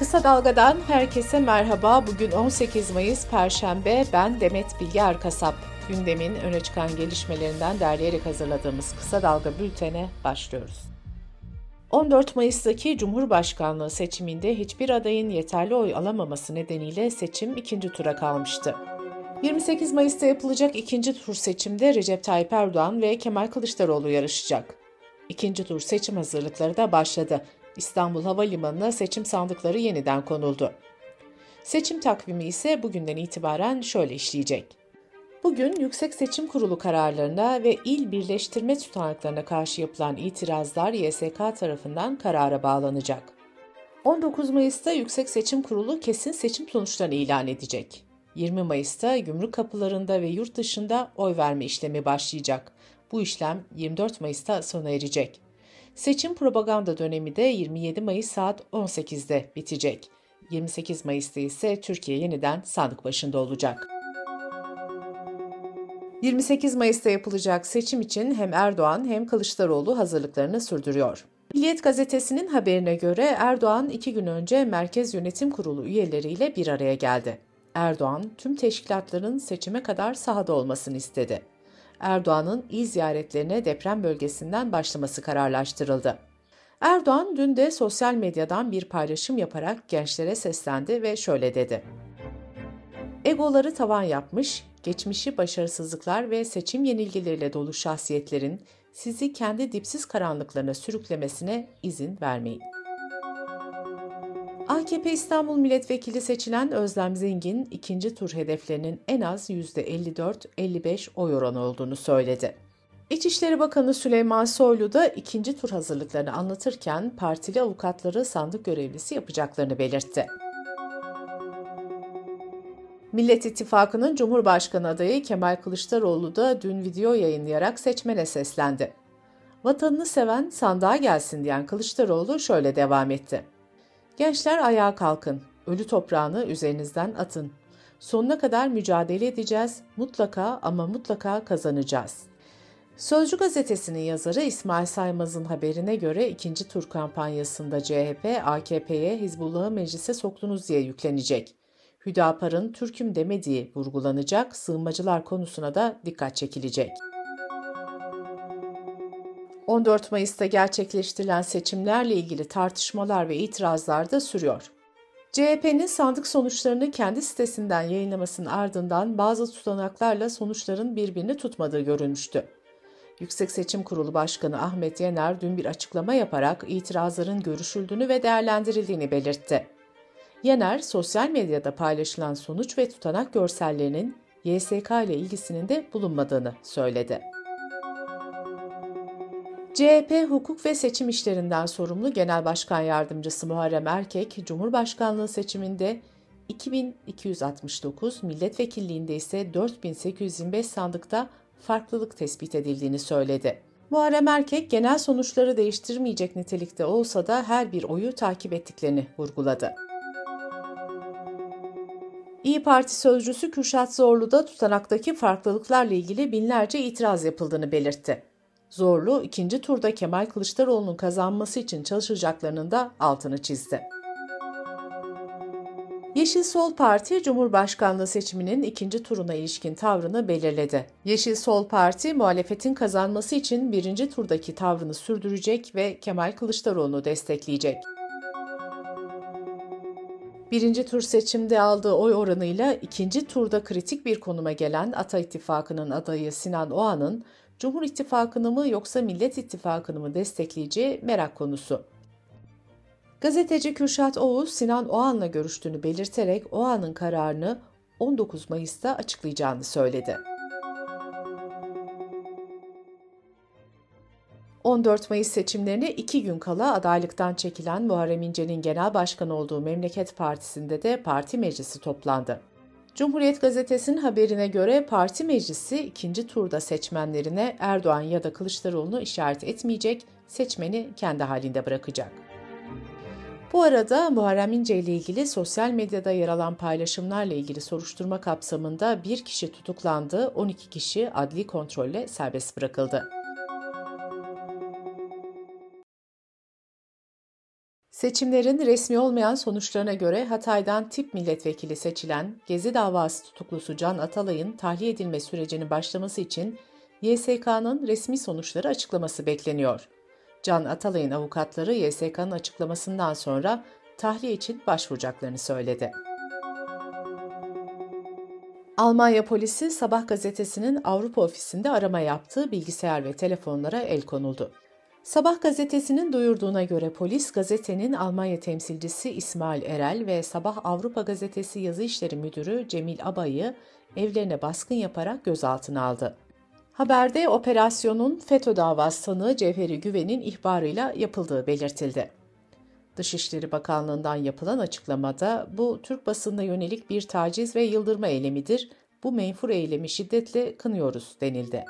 Kısa Dalga'dan herkese merhaba. Bugün 18 Mayıs Perşembe. Ben Demet Bilge Erkasap. Gündemin öne çıkan gelişmelerinden derleyerek hazırladığımız Kısa Dalga bültene başlıyoruz. 14 Mayıs'taki Cumhurbaşkanlığı seçiminde hiçbir adayın yeterli oy alamaması nedeniyle seçim ikinci tura kalmıştı. 28 Mayıs'ta yapılacak ikinci tur seçimde Recep Tayyip Erdoğan ve Kemal Kılıçdaroğlu yarışacak. İkinci tur seçim hazırlıkları da başladı. İstanbul Havalimanı'na seçim sandıkları yeniden konuldu. Seçim takvimi ise bugünden itibaren şöyle işleyecek. Bugün Yüksek Seçim Kurulu kararlarına ve il birleştirme tutanaklarına karşı yapılan itirazlar YSK tarafından karara bağlanacak. 19 Mayıs'ta Yüksek Seçim Kurulu kesin seçim sonuçlarını ilan edecek. 20 Mayıs'ta gümrük kapılarında ve yurt dışında oy verme işlemi başlayacak. Bu işlem 24 Mayıs'ta sona erecek. Seçim propaganda dönemi de 27 Mayıs saat 18'de bitecek. 28 Mayıs'ta ise Türkiye yeniden sandık başında olacak. 28 Mayıs'ta yapılacak seçim için hem Erdoğan hem Kılıçdaroğlu hazırlıklarını sürdürüyor. Milliyet gazetesinin haberine göre Erdoğan iki gün önce Merkez Yönetim Kurulu üyeleriyle bir araya geldi. Erdoğan tüm teşkilatların seçime kadar sahada olmasını istedi. Erdoğan'ın il ziyaretlerine deprem bölgesinden başlaması kararlaştırıldı. Erdoğan dün de sosyal medyadan bir paylaşım yaparak gençlere seslendi ve şöyle dedi. Egoları tavan yapmış, geçmişi başarısızlıklar ve seçim yenilgileriyle dolu şahsiyetlerin sizi kendi dipsiz karanlıklarına sürüklemesine izin vermeyin. AKP İstanbul Milletvekili seçilen Özlem Zengin, ikinci tur hedeflerinin en az %54-55 oy oranı olduğunu söyledi. İçişleri Bakanı Süleyman Soylu da ikinci tur hazırlıklarını anlatırken partili avukatları sandık görevlisi yapacaklarını belirtti. Millet İttifakı'nın Cumhurbaşkanı adayı Kemal Kılıçdaroğlu da dün video yayınlayarak seçmene seslendi. Vatanını seven sandığa gelsin diyen Kılıçdaroğlu şöyle devam etti. Gençler ayağa kalkın, ölü toprağını üzerinizden atın. Sonuna kadar mücadele edeceğiz, mutlaka ama mutlaka kazanacağız. Sözcü gazetesinin yazarı İsmail Saymaz'ın haberine göre ikinci tur kampanyasında CHP, AKP'ye Hizbullah'ı meclise soktunuz diye yüklenecek. Hüdapar'ın Türk'üm demediği vurgulanacak, sığınmacılar konusuna da dikkat çekilecek. 14 Mayıs'ta gerçekleştirilen seçimlerle ilgili tartışmalar ve itirazlar da sürüyor. CHP'nin sandık sonuçlarını kendi sitesinden yayınlamasının ardından bazı tutanaklarla sonuçların birbirini tutmadığı görülmüştü. Yüksek Seçim Kurulu Başkanı Ahmet Yener dün bir açıklama yaparak itirazların görüşüldüğünü ve değerlendirildiğini belirtti. Yener, sosyal medyada paylaşılan sonuç ve tutanak görsellerinin YSK ile ilgisinin de bulunmadığını söyledi. CHP Hukuk ve Seçim İşlerinden sorumlu Genel Başkan Yardımcısı Muharrem Erkek, Cumhurbaşkanlığı seçiminde 2269, milletvekilliğinde ise 4825 sandıkta farklılık tespit edildiğini söyledi. Muharrem Erkek genel sonuçları değiştirmeyecek nitelikte olsa da her bir oyu takip ettiklerini vurguladı. İyi Parti sözcüsü Kürşat Zorlu da tutanaktaki farklılıklarla ilgili binlerce itiraz yapıldığını belirtti. Zorlu ikinci turda Kemal Kılıçdaroğlu'nun kazanması için çalışacaklarının da altını çizdi. Yeşil Sol Parti Cumhurbaşkanlığı seçiminin ikinci turuna ilişkin tavrını belirledi. Yeşil Sol Parti muhalefetin kazanması için birinci turdaki tavrını sürdürecek ve Kemal Kılıçdaroğlu'nu destekleyecek. Birinci tur seçimde aldığı oy oranıyla ikinci turda kritik bir konuma gelen Ata İttifakı'nın adayı Sinan Oğan'ın Cumhur İttifakı'nı mı yoksa Millet İttifakı'nı mı destekleyeceği merak konusu. Gazeteci Kürşat Oğuz, Sinan Oğan'la görüştüğünü belirterek Oğan'ın kararını 19 Mayıs'ta açıklayacağını söyledi. 14 Mayıs seçimlerine iki gün kala adaylıktan çekilen Muharrem İnce'nin genel başkan olduğu Memleket Partisi'nde de parti meclisi toplandı. Cumhuriyet Gazetesi'nin haberine göre parti meclisi ikinci turda seçmenlerine Erdoğan ya da Kılıçdaroğlu'nu işaret etmeyecek, seçmeni kendi halinde bırakacak. Bu arada Muharrem İnce ile ilgili sosyal medyada yer alan paylaşımlarla ilgili soruşturma kapsamında bir kişi tutuklandı, 12 kişi adli kontrolle serbest bırakıldı. Seçimlerin resmi olmayan sonuçlarına göre Hatay'dan tip milletvekili seçilen Gezi davası tutuklusu Can Atalay'ın tahliye edilme sürecinin başlaması için YSK'nın resmi sonuçları açıklaması bekleniyor. Can Atalay'ın avukatları YSK'nın açıklamasından sonra tahliye için başvuracaklarını söyledi. Almanya polisi Sabah gazetesinin Avrupa ofisinde arama yaptığı bilgisayar ve telefonlara el konuldu. Sabah gazetesinin duyurduğuna göre polis gazetenin Almanya temsilcisi İsmail Erel ve Sabah Avrupa gazetesi yazı işleri müdürü Cemil Abay'ı evlerine baskın yaparak gözaltına aldı. Haberde operasyonun FETÖ davası sanığı Cevheri Güven'in ihbarıyla yapıldığı belirtildi. Dışişleri Bakanlığı'ndan yapılan açıklamada bu Türk basınına yönelik bir taciz ve yıldırma eylemidir, bu menfur eylemi şiddetle kınıyoruz denildi.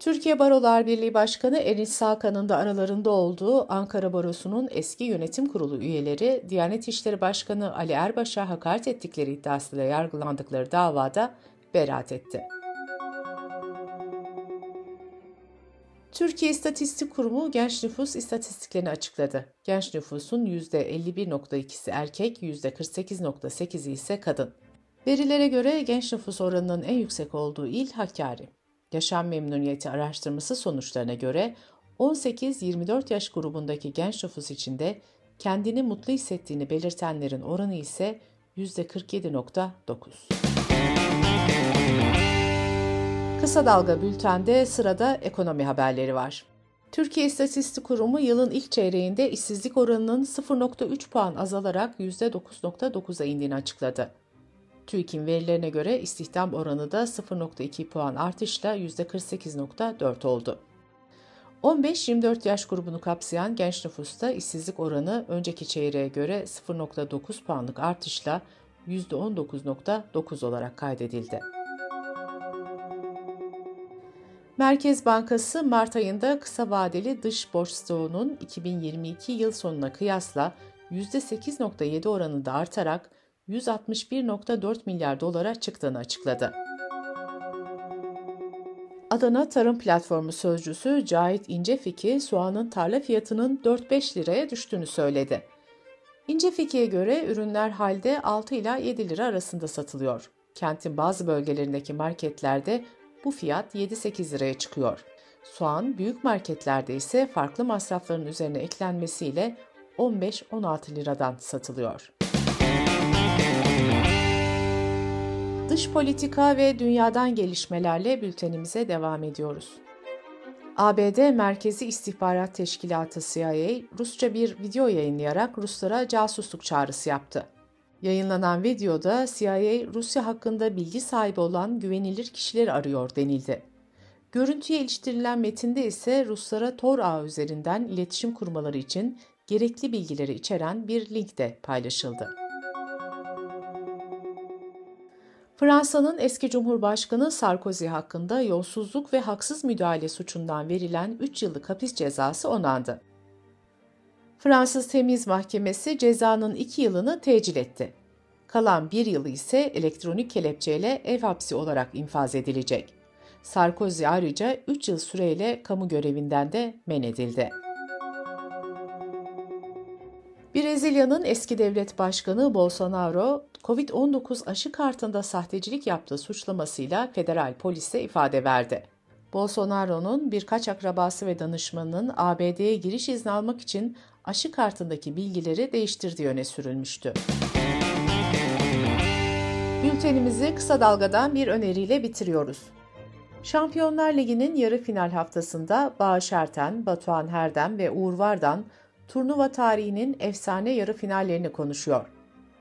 Türkiye Barolar Birliği Başkanı Enis Sakan'ın da aralarında olduğu Ankara Barosu'nun eski yönetim kurulu üyeleri Diyanet İşleri Başkanı Ali Erbaş'a hakaret ettikleri iddiasıyla yargılandıkları davada beraat etti. Türkiye İstatistik Kurumu genç nüfus istatistiklerini açıkladı. Genç nüfusun %51.2'si erkek, %48.8'i ise kadın. Verilere göre genç nüfus oranının en yüksek olduğu il Hakkari. Yaşam memnuniyeti araştırması sonuçlarına göre 18-24 yaş grubundaki genç nüfus içinde kendini mutlu hissettiğini belirtenlerin oranı ise %47.9. Kısa Dalga Bülten'de sırada ekonomi haberleri var. Türkiye İstatistik Kurumu yılın ilk çeyreğinde işsizlik oranının 0.3 puan azalarak %9.9'a indiğini açıkladı. TÜİK'in verilerine göre istihdam oranı da 0.2 puan artışla %48.4 oldu. 15-24 yaş grubunu kapsayan genç nüfusta işsizlik oranı önceki çeyreğe göre 0.9 puanlık artışla %19.9 olarak kaydedildi. Merkez Bankası Mart ayında kısa vadeli dış borç stoğunun 2022 yıl sonuna kıyasla %8.7 oranında artarak 161.4 milyar dolara çıktığını açıkladı. Adana Tarım Platformu sözcüsü Cahit İncefiki, soğanın tarla fiyatının 4-5 liraya düştüğünü söyledi. İncefiki'ye göre ürünler halde 6 ila 7 lira arasında satılıyor. Kentin bazı bölgelerindeki marketlerde bu fiyat 7-8 liraya çıkıyor. Soğan büyük marketlerde ise farklı masrafların üzerine eklenmesiyle 15-16 liradan satılıyor. Dış politika ve dünyadan gelişmelerle bültenimize devam ediyoruz. ABD Merkezi İstihbarat Teşkilatı CIA, Rusça bir video yayınlayarak Ruslara casusluk çağrısı yaptı. Yayınlanan videoda CIA, Rusya hakkında bilgi sahibi olan güvenilir kişileri arıyor denildi. Görüntüye iliştirilen metinde ise Ruslara Tor ağı üzerinden iletişim kurmaları için gerekli bilgileri içeren bir link de paylaşıldı. Fransa'nın eski Cumhurbaşkanı Sarkozy hakkında yolsuzluk ve haksız müdahale suçundan verilen 3 yıllık hapis cezası onandı. Fransız Temiz Mahkemesi cezanın 2 yılını tecil etti. Kalan 1 yılı ise elektronik kelepçeyle ev hapsi olarak infaz edilecek. Sarkozy ayrıca 3 yıl süreyle kamu görevinden de men edildi. Brezilya'nın eski devlet başkanı Bolsonaro, Covid-19 aşı kartında sahtecilik yaptığı suçlamasıyla federal polise ifade verdi. Bolsonaro'nun birkaç akrabası ve danışmanının ABD'ye giriş izni almak için aşı kartındaki bilgileri değiştirdiği öne sürülmüştü. Bültenimizi kısa dalgadan bir öneriyle bitiriyoruz. Şampiyonlar Ligi'nin yarı final haftasında Bağış Erten, Batuhan Herdem ve Uğur Vardan turnuva tarihinin efsane yarı finallerini konuşuyor.